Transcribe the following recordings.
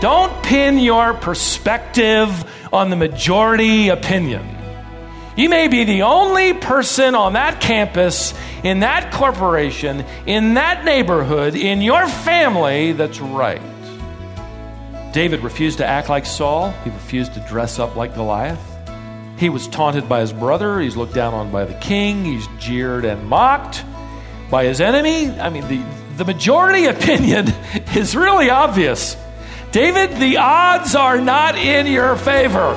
Don't pin your perspective on the majority opinion. You may be the only person on that campus, in that corporation, in that neighborhood, in your family that's right. David refused to act like Saul, he refused to dress up like Goliath. He was taunted by his brother, he's looked down on by the king, he's jeered and mocked by his enemy. I mean, the, the majority opinion is really obvious. David, the odds are not in your favor.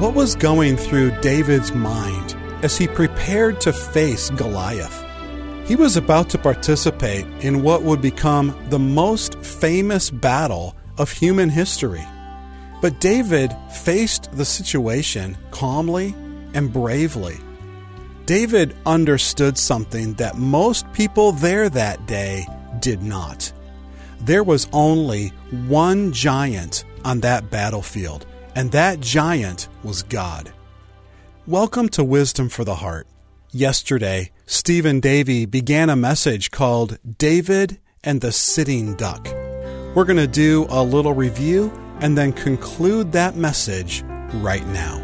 What was going through David's mind as he prepared to face Goliath? He was about to participate in what would become the most famous battle of human history. But David faced the situation calmly and bravely. David understood something that most people there that day did not. There was only one giant on that battlefield, and that giant was God. Welcome to Wisdom for the Heart. Yesterday, Stephen Davey began a message called David and the Sitting Duck. We're going to do a little review and then conclude that message right now.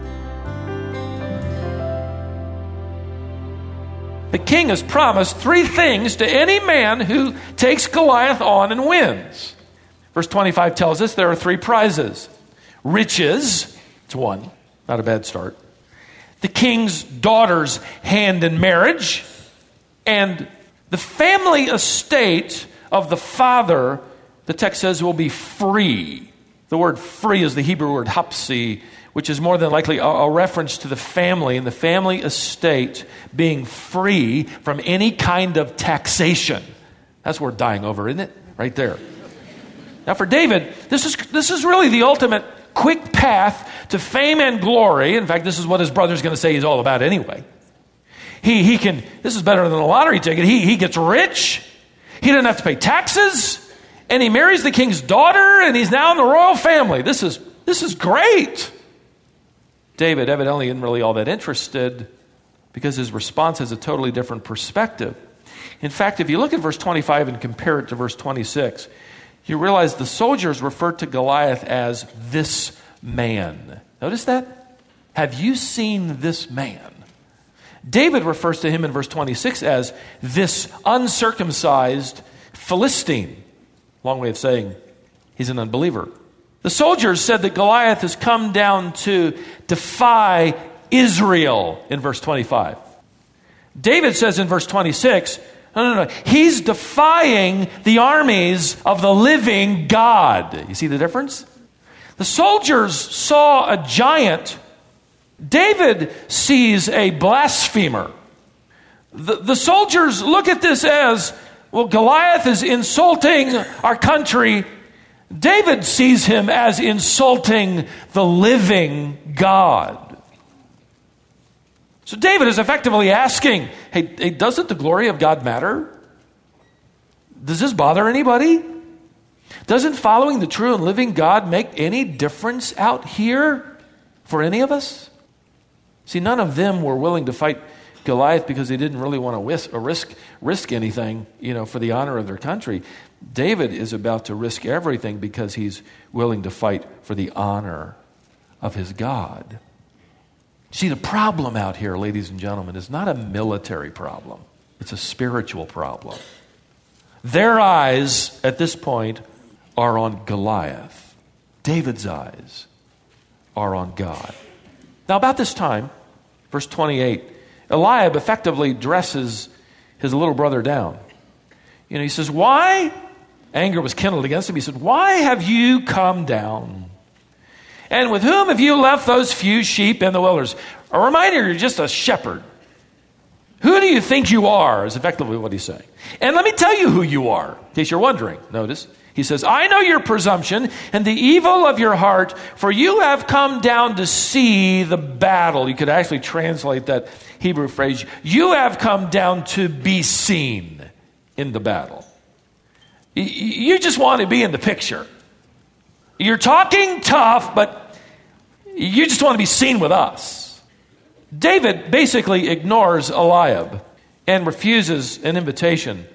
The king has promised three things to any man who takes Goliath on and wins. Verse 25 tells us there are three prizes riches, it's one, not a bad start. The king's daughter's hand in marriage, and the family estate of the father, the text says, will be free. The word free is the Hebrew word hapsi, which is more than likely a, a, reference to the family and the family estate being free from any kind of taxation. That's worth dying over, isn't it? Right there. Now, for David, this is, this is really the ultimate quick path to fame and glory. In fact, this is what his brother's going to say he's all about anyway. He, he can, this is better than a lottery ticket. He, he gets rich. He doesn't have to pay taxes and he marries the king's daughter, and he's now in the royal family. This is, this is great. David evidently isn't really all that interested because his response has a totally different perspective. In fact, if you look at verse 25 and compare it to verse 26, you realize the soldiers refer to Goliath as this man. Notice that? Have you seen this man? David refers to him in verse 26 as this uncircumcised Philistine. Long way of saying he's an unbeliever. The soldiers said that Goliath has come down to defy Israel in verse 25. David says in verse 26, no, no, no. He's defying the armies of the living God. You see the difference? The soldiers saw a giant. David sees a blasphemer. The, the soldiers look at this as well, Goliath is insulting our country. David sees him as insulting the living God. So David is effectively asking hey, hey, doesn't the glory of God matter? Does this bother anybody? Doesn't following the true and living God make any difference out here for any of us? See, none of them were willing to fight Goliath because they didn't really want to risk, uh, risk, risk anything, you know, for the honor of their country. David is about to risk everything because he's willing to fight for the honor of his God. See, the problem out here, ladies and gentlemen, is not a military problem, it's a spiritual problem. Their eyes at this point are on Goliath, David's eyes are on God. Now, about this time, verse 28, Eliab effectively dresses his little brother down. You know, he says, Why? Anger was kindled against him. He said, Why have you come down? And with whom have you left those few sheep in the wilderness? A reminder, you're just a shepherd. Who do you think you are? Is effectively what he's saying. And let me tell you who you are, in case you're wondering. Notice. He says, I know your presumption and the evil of your heart, for you have come down to see the battle. You could actually translate that Hebrew phrase, you have come down to be seen in the battle. You just want to be in the picture. You're talking tough, but you just want to be seen with us. David basically ignores Eliab and refuses an invitation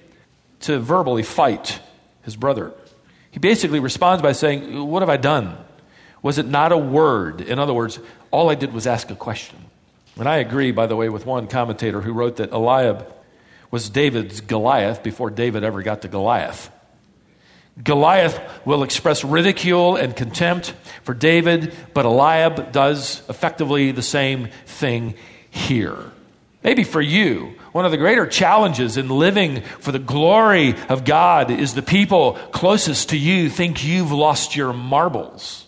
to verbally fight his brother. He basically responds by saying, What have I done? Was it not a word? In other words, all I did was ask a question. And I agree, by the way, with one commentator who wrote that Eliab was David's Goliath before David ever got to Goliath. Goliath will express ridicule and contempt for David, but Eliab does effectively the same thing here. Maybe for you, one of the greater challenges in living for the glory of God is the people closest to you think you've lost your marbles.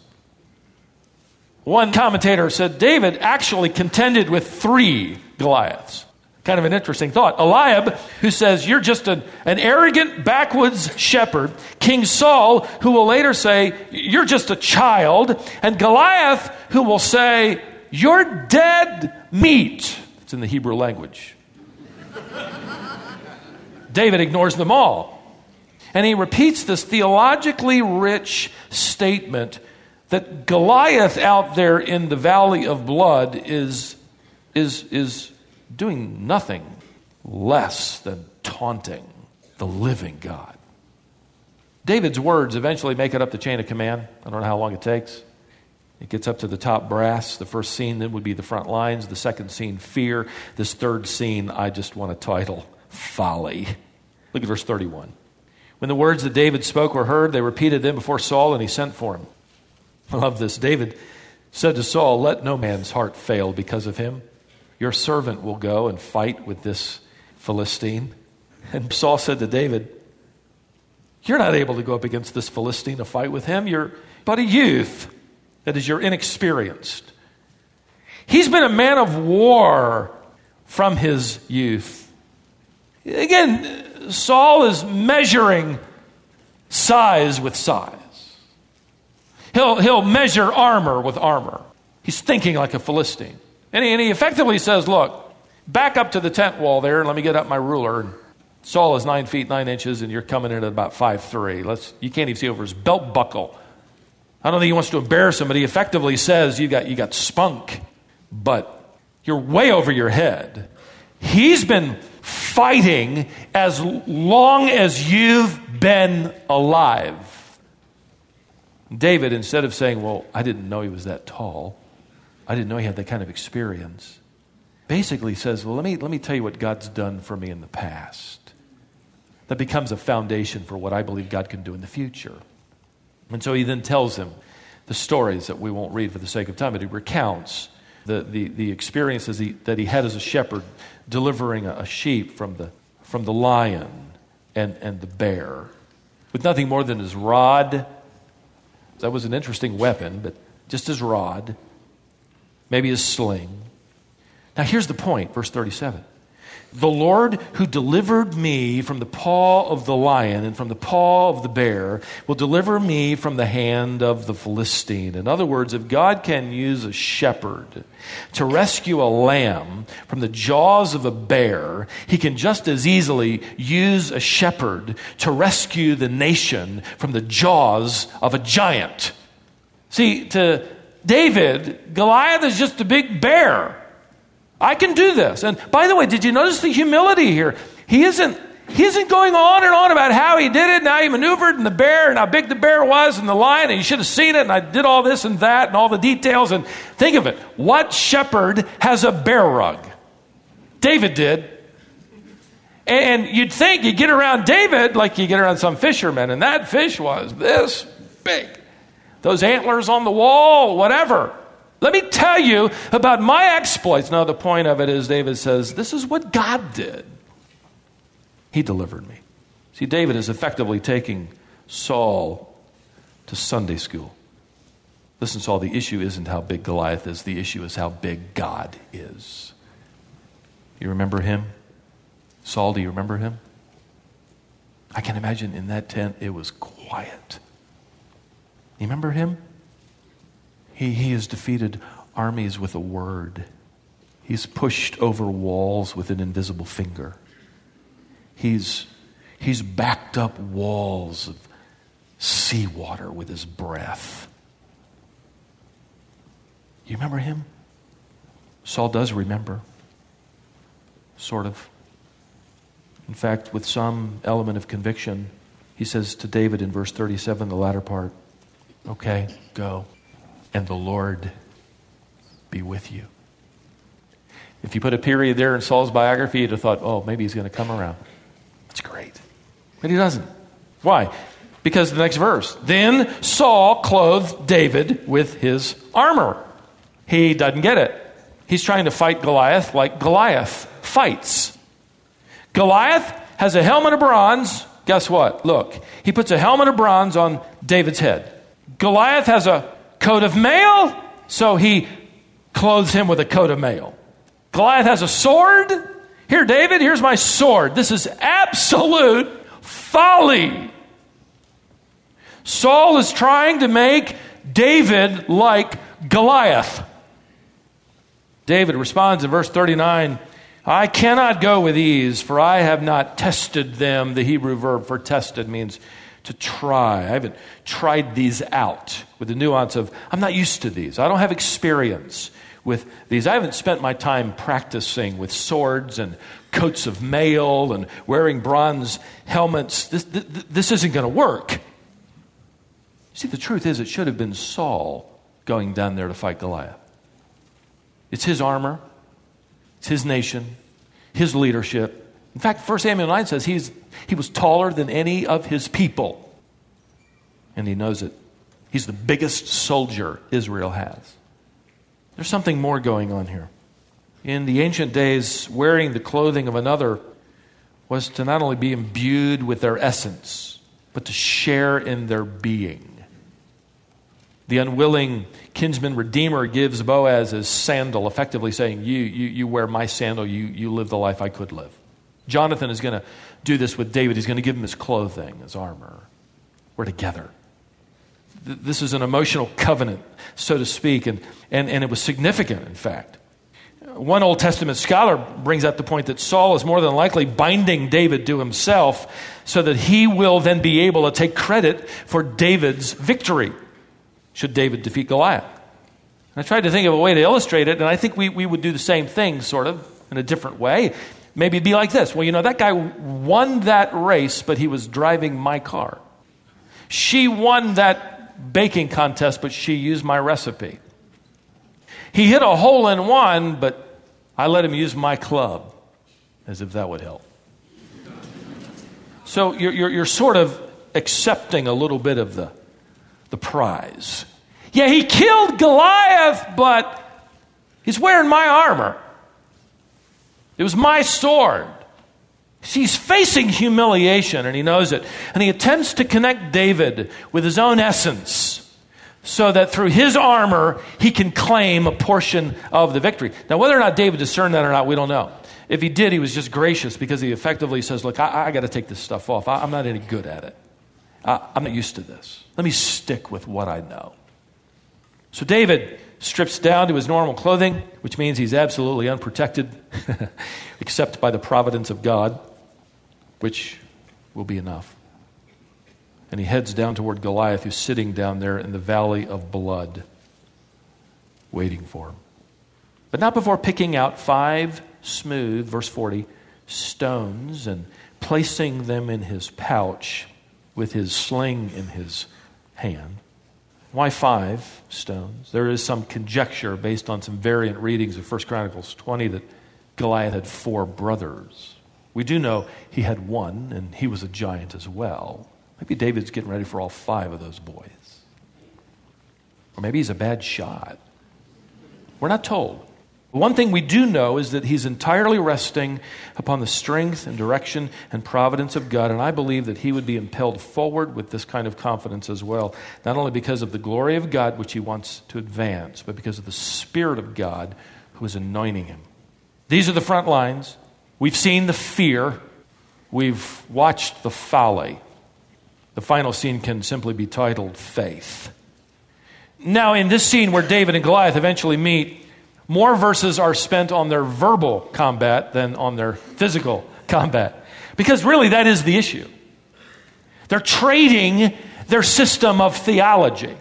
One commentator said David actually contended with three Goliaths. Kind of an interesting thought. Eliab, who says, You're just an, an arrogant backwoods shepherd. King Saul, who will later say, You're just a child. And Goliath, who will say, You're dead meat. It's in the Hebrew language. David ignores them all. And he repeats this theologically rich statement that Goliath out there in the valley of blood is, is, is doing nothing less than taunting the living God. David's words eventually make it up the chain of command. I don't know how long it takes. It gets up to the top brass. The first scene then would be the front lines. The second scene, fear. This third scene, I just want to title Folly. Look at verse 31. When the words that David spoke were heard, they repeated them before Saul, and he sent for him. I love this. David said to Saul, Let no man's heart fail because of him. Your servant will go and fight with this Philistine. And Saul said to David, You're not able to go up against this Philistine to fight with him. You're but a youth. That is, you're inexperienced. He's been a man of war from his youth. Again, Saul is measuring size with size. He'll, he'll measure armor with armor. He's thinking like a Philistine. And he, and he effectively says, Look, back up to the tent wall there and let me get up my ruler. Saul is nine feet nine inches, and you're coming in at about five three. Let's, you can't even see over his belt buckle. I don't think he wants to embarrass him, but he effectively says, You got, you got spunk, but you're way over your head. He's been fighting as long as you've been alive. David, instead of saying, Well, I didn't know he was that tall, I didn't know he had that kind of experience, basically says, Well, let me, let me tell you what God's done for me in the past. That becomes a foundation for what I believe God can do in the future. And so he then tells him the stories that we won't read for the sake of time, but he recounts the, the, the experiences he, that he had as a shepherd delivering a, a sheep from the, from the lion and, and the bear with nothing more than his rod that was an interesting weapon, but just his rod, maybe his sling. Now, here's the point, verse 37. The Lord who delivered me from the paw of the lion and from the paw of the bear will deliver me from the hand of the Philistine. In other words, if God can use a shepherd to rescue a lamb from the jaws of a bear, he can just as easily use a shepherd to rescue the nation from the jaws of a giant. See, to David, Goliath is just a big bear. I can do this. And by the way, did you notice the humility here? He isn't he isn't going on and on about how he did it and how he maneuvered and the bear and how big the bear was and the lion and you should have seen it and I did all this and that and all the details and think of it. What shepherd has a bear rug? David did. And you'd think you'd get around David like you get around some fisherman, and that fish was this big. Those antlers on the wall, whatever. Let me tell you about my exploits. Now, the point of it is, David says, This is what God did. He delivered me. See, David is effectively taking Saul to Sunday school. Listen, Saul, the issue isn't how big Goliath is, the issue is how big God is. You remember him? Saul, do you remember him? I can imagine in that tent it was quiet. You remember him? He, he has defeated armies with a word. He's pushed over walls with an invisible finger. He's, He's backed up walls of seawater with his breath. You remember him? Saul does remember. Sort of. In fact, with some element of conviction, he says to David in verse 37, the latter part, Okay, go, and the Lord be with you. If you put a period there in Saul's biography, you'd have thought, oh, maybe he's going to come around. That's great. But he doesn't. Why? Because the next verse. Then Saul clothed David with his armor. He doesn't get it. He's trying to fight Goliath like Goliath fights. Goliath has a helmet of bronze. Guess what? Look, he puts a helmet of bronze on David's head. Goliath has a coat of mail, so he clothes him with a coat of mail. Goliath has a sword. Here, David, here's my sword. This is absolute folly. Saul is trying to make David like Goliath. David responds in verse 39 I cannot go with ease, for I have not tested them. The Hebrew verb for tested means to try. I haven't tried these out with the nuance of I'm not used to these. I don't have experience with these. I haven't spent my time practicing with swords and coats of mail and wearing bronze helmets. This, this, this isn't going to work. See, the truth is, it should have been Saul going down there to fight Goliath. It's his armor, it's his nation, his leadership. In fact, 1 Samuel 9 says he's, he was taller than any of his people. And he knows it. He's the biggest soldier Israel has. There's something more going on here. In the ancient days, wearing the clothing of another was to not only be imbued with their essence, but to share in their being. The unwilling kinsman redeemer gives Boaz his sandal, effectively saying, You, you, you wear my sandal, you, you live the life I could live. Jonathan is going to do this with David. He's going to give him his clothing, his armor. We're together this is an emotional covenant, so to speak, and, and, and it was significant, in fact. One Old Testament scholar brings up the point that Saul is more than likely binding David to himself so that he will then be able to take credit for David's victory should David defeat Goliath. I tried to think of a way to illustrate it, and I think we, we would do the same thing, sort of, in a different way. Maybe be like this Well, you know, that guy won that race, but he was driving my car. She won that baking contest, but she used my recipe. He hit a hole in one, but I let him use my club, as if that would help. So you're, you're, you're sort of accepting a little bit of the, the prize. Yeah, he killed Goliath, but he's wearing my armor. It was my sword. He's facing humiliation and he knows it. And he attempts to connect David with his own essence so that through his armor he can claim a portion of the victory. Now, whether or not David discerned that or not, we don't know. If he did, he was just gracious because he effectively says, Look, I, I got to take this stuff off. I, am not any good at it. I, I'm not used to this. Let me stick with what I know. So David strips down to his normal clothing, which means he's absolutely unprotected, except by the providence of God which will be enough. And he heads down toward Goliath, who's sitting down there in the valley of blood, waiting for him. But not before picking out five smooth, verse 40, stones and placing them in his pouch with his sling in his hand. Why five stones? There is some conjecture based on some variant readings of 1 Chronicles 20 that Goliath had four brothers. We do know he had one, and he was a giant as well. Maybe David's getting ready for all five of those boys. Or maybe he's a bad shot. We're not told. One thing we do know is that he's entirely resting upon the strength and direction and providence of God, and I believe that he would be impelled forward with this kind of confidence as well, not only because of the glory of God, which he wants to advance, but because of the Spirit of God who is anointing him. These are the front lines. We've seen the fear, we've watched the folly. The final scene can simply be titled Faith. Now, in this scene where David and Goliath eventually meet, more verses are spent on their verbal combat than on their physical combat. Because really, that is the issue. They're trading their system of theology.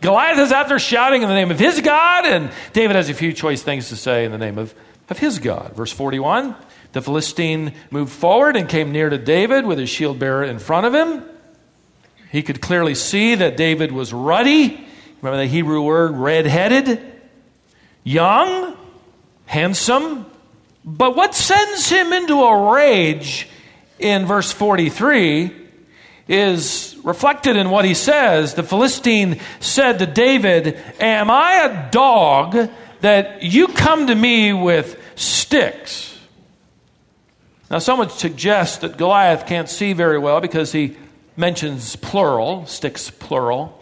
Goliath is out there shouting in the name of his God, and David has a few choice things to say in the name of, of his God. Verse 41 the Philistine moved forward and came near to David with his shield bearer in front of him. He could clearly see that David was ruddy. Remember the Hebrew word red headed? Young, handsome. But what sends him into a rage in verse 43 is reflected in what he says. The Philistine said to David, Am I a dog that you come to me with sticks? Now, some would suggest that Goliath can't see very well because he mentions plural, sticks plural.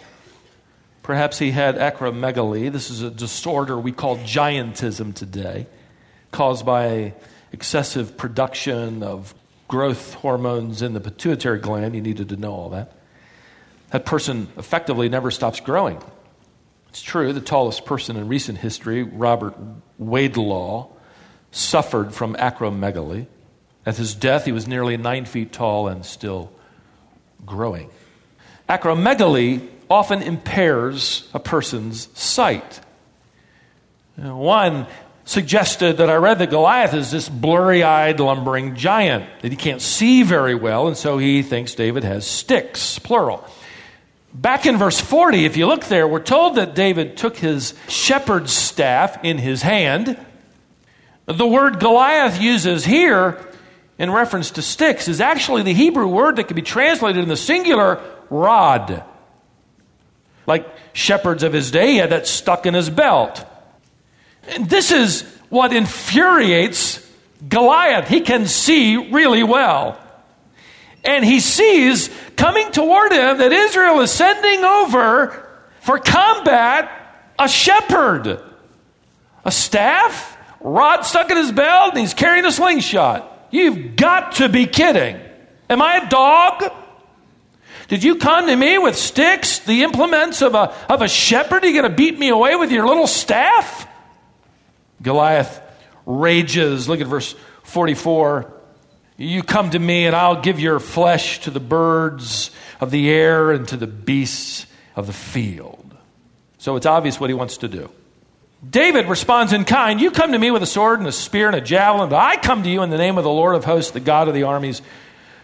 Perhaps he had acromegaly. This is a disorder we call giantism today, caused by excessive production of growth hormones in the pituitary gland. You needed to know all that. That person effectively never stops growing. It's true, the tallest person in recent history, Robert Wadlow, suffered from acromegaly. At his death, he was nearly nine feet tall and still growing. Acromegaly often impairs a person's sight. One suggested that I read that Goliath is this blurry eyed, lumbering giant, that he can't see very well, and so he thinks David has sticks, plural. Back in verse 40, if you look there, we're told that David took his shepherd's staff in his hand. The word Goliath uses here in reference to sticks is actually the Hebrew word that can be translated in the singular rod. Like shepherds of his day, had that stuck in his belt. And this is what infuriates Goliath. He can see really well. And he sees coming toward him that Israel is sending over for combat a shepherd, a staff, rod stuck in his belt, and he's carrying a slingshot. You've got to be kidding. Am I a dog? Did you come to me with sticks, the implements of a, of a shepherd? Are you going to beat me away with your little staff? Goliath rages. Look at verse 44. You come to me, and I'll give your flesh to the birds of the air and to the beasts of the field. So it's obvious what he wants to do. David responds in kind You come to me with a sword and a spear and a javelin, but I come to you in the name of the Lord of hosts, the God of the armies,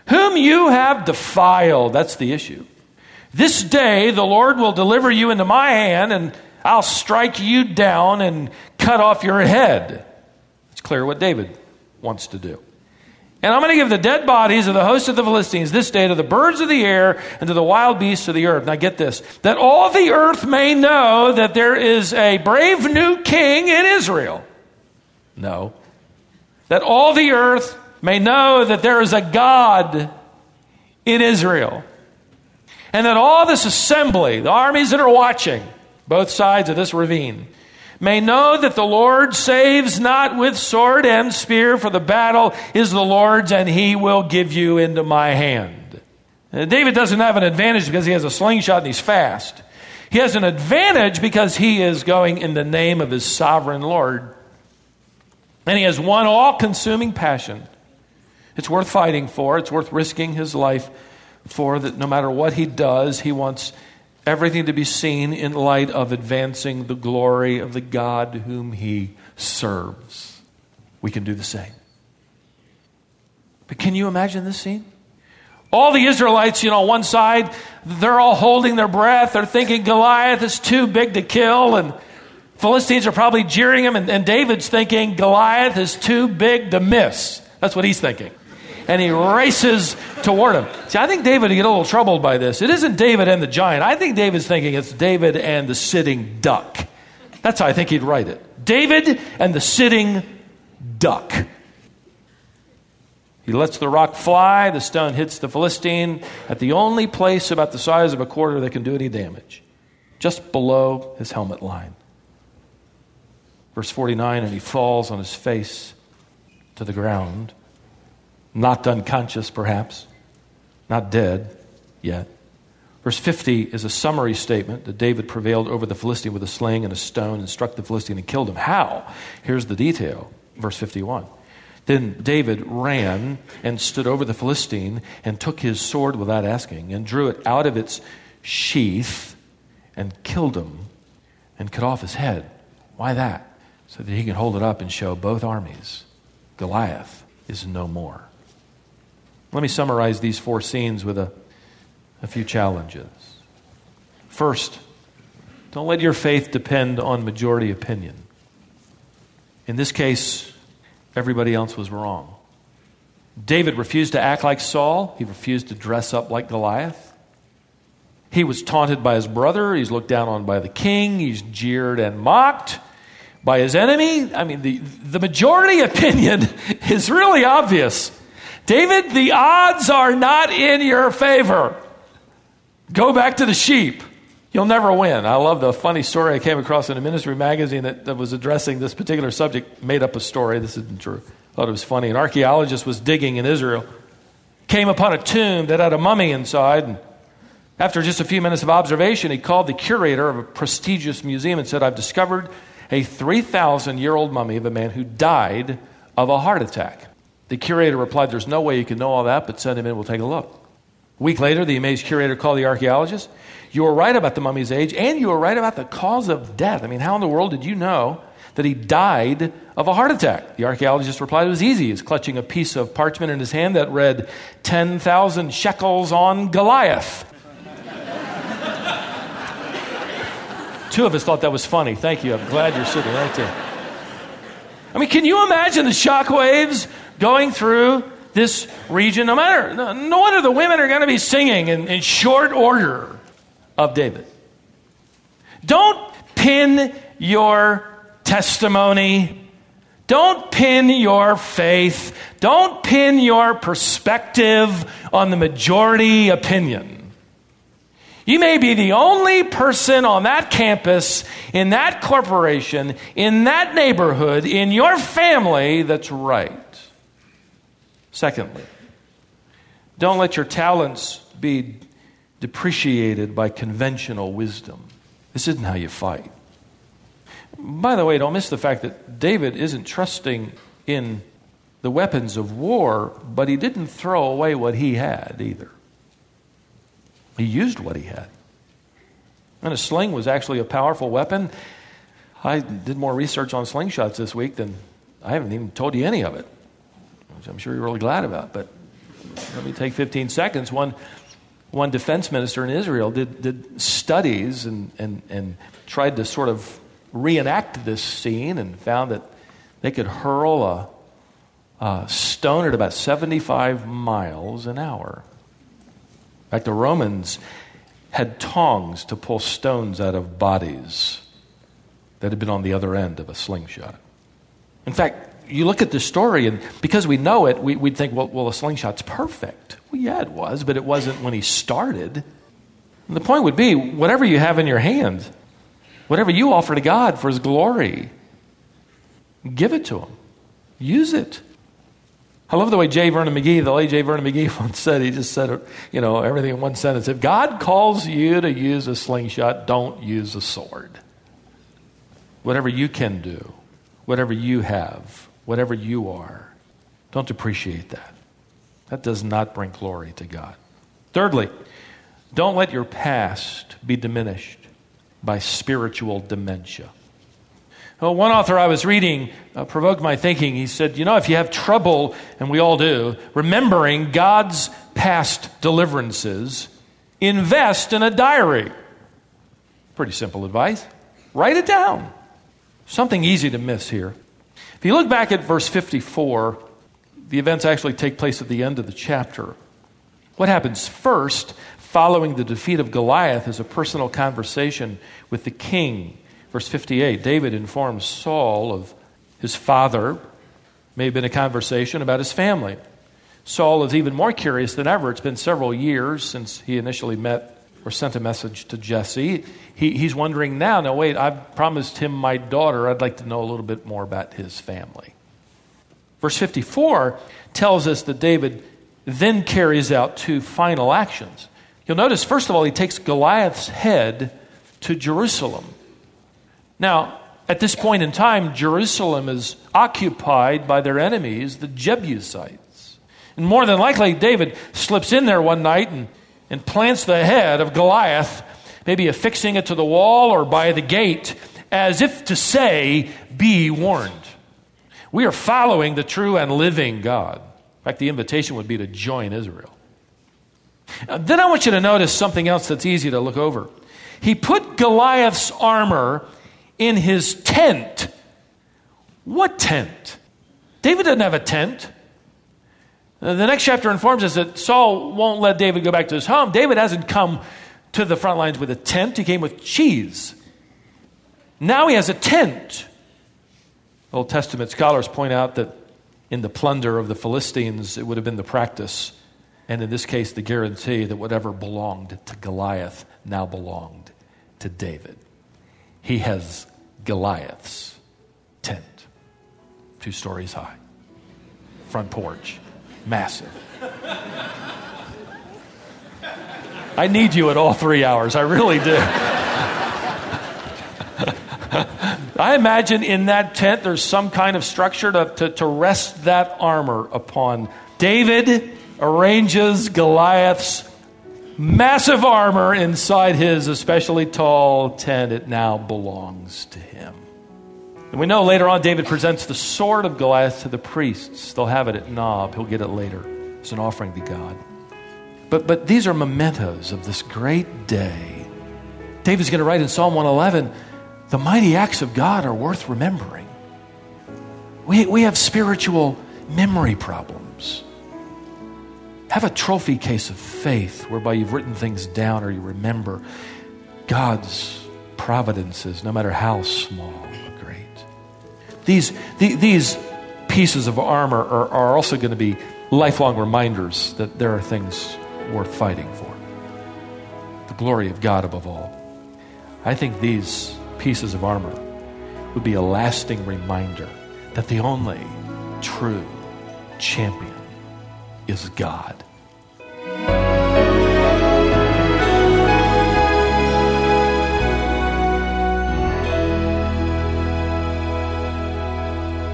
whom you have defiled. That's the issue. This day the Lord will deliver you into my hand, and I'll strike you down and cut off your head. It's clear what David wants to do. And I'm going to give the dead bodies of the host of the Philistines this day to the birds of the air and to the wild beasts of the earth. Now get this that all the earth may know that there is a brave new king in Israel. No. That all the earth may know that there is a God in Israel. And that all this assembly, the armies that are watching, both sides of this ravine, may know that the Lord saves not with sword and spear, for the battle is the Lord's, and he will give you into my hand. And David doesn't have an advantage because he has a slingshot and he's fast. He has an advantage because he is going in the name of his sovereign Lord. And he has one all consuming passion. It's worth fighting for, it's worth risking his life for, that no matter what he does, he wants everything to be seen in light of advancing the glory of the God whom he serves. We can do the same. But can you imagine this scene? All the Israelites, you know, on one side, they're all holding their breath. They're thinking Goliath is too big to kill, and Philistines are probably jeering him, and, and David's thinking Goliath is too big to miss. That's what he's thinking and he races toward him. See, I think David would get a little troubled by this. It isn't David and the giant. I think David's thinking it's David and the sitting duck. That's how I think he'd write it. David and the sitting duck. He lets the rock fly. The stone hits the Philistine at the only place about the size of a quarter that can do any damage, just below his helmet line. Verse 49 and he falls on his face to the ground knocked unconscious, perhaps, not dead yet. Verse 50 is a summary statement that David prevailed over the Philistine with a sling and a stone and struck the Philistine and killed him. How? Here's the detail. Verse 51. Then David ran and stood over the Philistine and took his sword without asking and drew it out of its sheath and killed him and cut off his head. Why that? So that he can hold it up and show both armies Goliath is no more. Let me summarize these four scenes with a, a few challenges. First, don't let your faith depend on majority opinion. In this case, everybody else was wrong. David refused to act like Saul, he refused to dress up like Goliath. He was taunted by his brother, he's looked down on by the king, he's jeered and mocked by his enemy. I mean, the, the majority opinion is really obvious. David, the odds are not in your favor. Go back to the sheep. You'll never win. I love the funny story I came across in a ministry magazine that, that was addressing this particular subject, made up a story. This isn't true. Thought it was funny. An archaeologist was digging in Israel, came upon a tomb that had a mummy inside. And after just a few minutes of observation, he called the curator of a prestigious museum and said, I've discovered a 3,000 year old mummy of a man who died of a heart attack. The curator replied, There's no way you can know all that, but send him in, we'll take a look. A week later, the amazed curator called the archaeologist. You were right about the mummy's age, and you were right about the cause of death. I mean, how in the world did you know that he died of a heart attack? The archaeologist replied, It was easy. He was clutching a piece of parchment in his hand that read 10,000 shekels on Goliath. Two of us thought that was funny. Thank you. I'm glad you're sitting right there. I mean, can you imagine the shock waves going through this region? No matter, no, wonder the women are going to be singing in, in short order of David. Don't pin your testimony. Don't pin your faith. Don't pin your perspective on the majority opinion. You may be the only person on that campus, in that corporation, in that neighborhood, in your family that's right. Secondly, don't let your talents be depreciated by conventional wisdom. This isn't how you fight. By the way, don't miss the fact that David isn't trusting in the weapons of war, but he didn't throw away what he had either. He used what he had. And a sling was actually a powerful weapon. I did more research on slingshots this week than I haven't even told you any of it, which I'm sure you're really glad about. But let me take 15 seconds. One one defense minister in Israel did, did studies and, and, and tried to sort of reenact this scene and found that they could hurl a, a stone at about 75 miles an hour. In fact, the Romans had tongs to pull stones out of bodies that had been on the other end of a slingshot. In fact, you look at the story, and because we know it, we, would think, well, well, a slingshot's perfect. Well, yeah, it was, but it wasn't when he started. And the point would be whatever you have in your hand, whatever you offer to God for his glory, give it to him. Use it. I love the way J. Vernon McGee, the late J. Vernon McGee once said, he just said, you know, everything in one sentence. If God calls you to use a slingshot, don't use a sword. Whatever you can do, whatever you have, whatever you are. Don't depreciate that. That does not bring glory to God. Thirdly, don't let your past be diminished by spiritual dementia. Well, one author I was reading uh, provoked my thinking. He said, You know, if you have trouble, and we all do, remembering God's past deliverances, invest in a diary. Pretty simple advice. Write it down. Something easy to miss here. If you look back at verse 54, the events actually take place at the end of the chapter. What happens first, following the defeat of Goliath, is a personal conversation with the king. Verse 58 David informs Saul of his father, may have been a conversation about his family. Saul is even more curious than ever. It's been several years since he initially met or sent a message to Jesse. He, he's wondering now, now, wait, I've promised him my daughter. I'd like to know a little bit more about his family. Verse 54 tells us that David then carries out two final actions. You'll notice, first of all, he takes Goliath's head to Jerusalem. Now, At this point in time, Jerusalem is occupied by their enemies, the Jebusites. And more than likely, David slips in there one night and, and plants the head of Goliath, maybe affixing it to the wall or by the gate, as if to say, Be warned. We are following the true and living God. In fact, the invitation would be to join Israel. Now, then I want you to notice something else that's easy to look over. He put Goliath's armor in his tent. What tent? David doesn't have a tent. Uh, the next chapter informs us that Saul won't let David go back to his home. David hasn't come to the front lines with a tent, he came with cheese. Now he has a tent. Old Testament scholars point out that in the plunder of the Philistines, it would have been the practice, and in this case, the guarantee that whatever belonged to Goliath now belonged to David. He has Goliath's tent, two stories high, front porch, massive. I need you at all three hours. I really do. I imagine in that tent there's some kind of structure to, to, to, rest that armor upon. David arranges Goliath's massive armor inside his especially tall tent. It now belongs to him. And we know later on David presents the sword of Goliath to the priests. They'll have it at Nob. He'll get it later. It's an offering to God. But, but these are mementos of this great day. David's going to write in Psalm 111 the mighty acts of God are worth remembering. We, we have spiritual memory problems. Have a trophy case of faith whereby you've written things down or you remember God's providences, no matter how small. These, the, these pieces of armor are, are also going to be lifelong reminders that there are things worth fighting for. The glory of God above all. I think these pieces of armor would be a lasting reminder that the only true champion is God.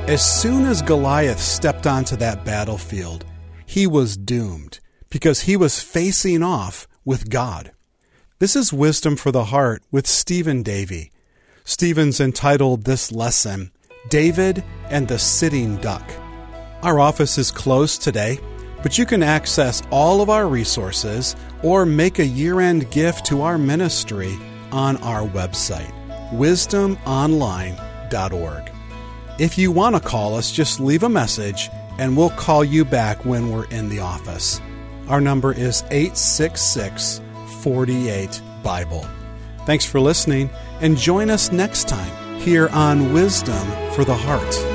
As soon as Goliath stepped onto that battlefield, he was doomed because he was facing off with God. This is Wisdom for the Heart with Stephen Davey. Stephen's entitled this lesson, David and the Sitting Duck. Our office is closed today, but you can access all of our resources or make a year end gift to our ministry on our website, wisdomonline.org. If you want to call us, just leave a message and we'll call you back when we're in the office. Our number is 866 48 Bible. Thanks for listening and join us next time here on Wisdom for the Heart.